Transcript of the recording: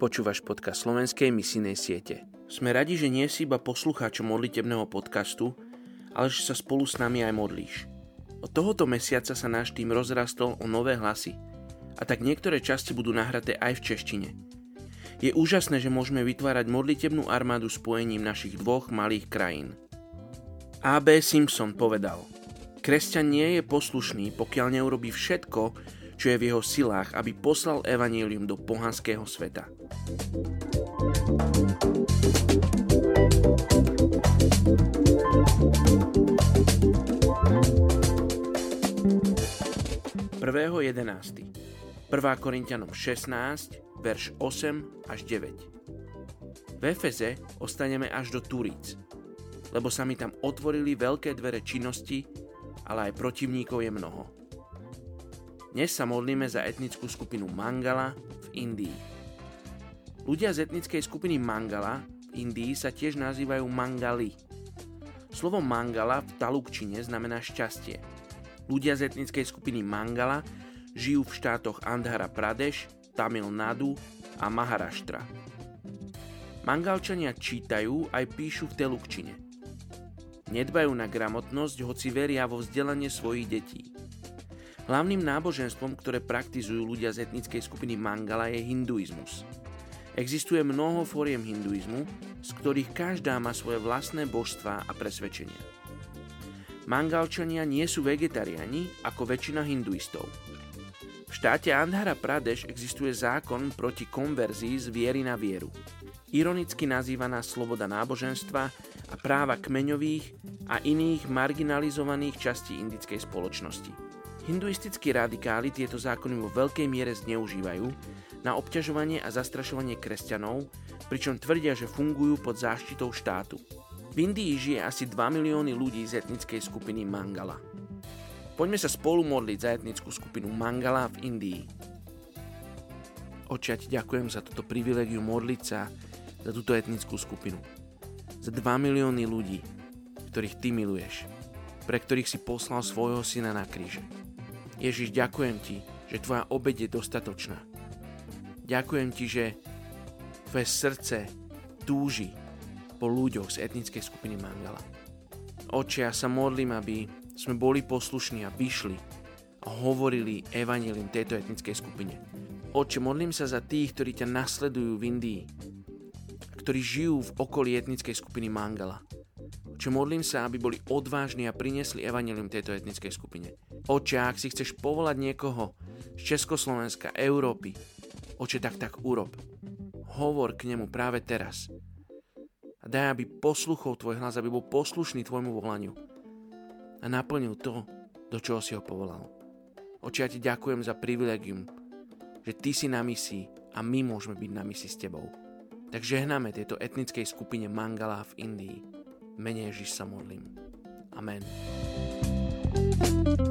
Počúvaš podcast slovenskej misijnej siete. Sme radi, že nie si iba poslucháčom modlitebného podcastu, ale že sa spolu s nami aj modlíš. Od tohoto mesiaca sa náš tým rozrastol o nové hlasy a tak niektoré časti budú nahraté aj v češtine. Je úžasné, že môžeme vytvárať modlitebnú armádu spojením našich dvoch malých krajín. A.B. Simpson povedal, kresťan nie je poslušný, pokiaľ neurobí všetko, čo je v jeho silách, aby poslal evanílium do pohanského sveta. Prvého 11. 1. Korintianom 16, verš 8 až 9. V Efeze ostaneme až do Turíc, lebo sa mi tam otvorili veľké dvere činnosti, ale aj protivníkov je mnoho. Dnes sa modlíme za etnickú skupinu Mangala v Indii. Ľudia z etnickej skupiny Mangala v Indii sa tiež nazývajú Mangali. Slovo Mangala v talukčine znamená šťastie. Ľudia z etnickej skupiny Mangala žijú v štátoch Andhra Pradesh, Tamil Nadu a Maharashtra. Mangalčania čítajú aj píšu v telukčine. Nedbajú na gramotnosť, hoci veria vo vzdelanie svojich detí. Hlavným náboženstvom, ktoré praktizujú ľudia z etnickej skupiny Mangala je hinduizmus. Existuje mnoho fóriem hinduizmu, z ktorých každá má svoje vlastné božstvá a presvedčenia. Mangalčania nie sú vegetariáni ako väčšina hinduistov. V štáte Andhra Pradesh existuje zákon proti konverzii z viery na vieru. Ironicky nazývaná sloboda náboženstva a práva kmeňových a iných marginalizovaných častí indickej spoločnosti. Hinduistickí radikáli tieto zákony vo veľkej miere zneužívajú na obťažovanie a zastrašovanie kresťanov, pričom tvrdia, že fungujú pod záštitou štátu. V Indii žije asi 2 milióny ľudí z etnickej skupiny Mangala. Poďme sa spolu modliť za etnickú skupinu Mangala v Indii. Očia ti ďakujem za toto privilegium modliť sa za túto etnickú skupinu. Za 2 milióny ľudí, ktorých ty miluješ, pre ktorých si poslal svojho syna na kríže. Ježiš, ďakujem ti, že tvoja obed je dostatočná. Ďakujem ti, že tvoje srdce túži po ľuďoch z etnickej skupiny Mangala. Oče, ja sa modlím, aby sme boli poslušní a vyšli a hovorili evanílium tejto etnickej skupine. Oče, modlím sa za tých, ktorí ťa nasledujú v Indii, ktorí žijú v okolí etnickej skupiny Mangala. Oče, modlím sa, aby boli odvážni a priniesli evanílium tejto etnickej skupine. Oče, ak si chceš povolať niekoho z Československa, Európy, oče, tak tak urob. Hovor k nemu práve teraz. A daj, aby posluchol tvoj hlas, aby bol poslušný tvojmu volaniu. A naplnil to, do čoho si ho povolal. Oče, ja ti ďakujem za privilegium, že ty si na misii a my môžeme byť na misii s tebou. Tak žehnáme tejto etnickej skupine Mangala v Indii. Mene Ježiš sa modlím. Amen. thank you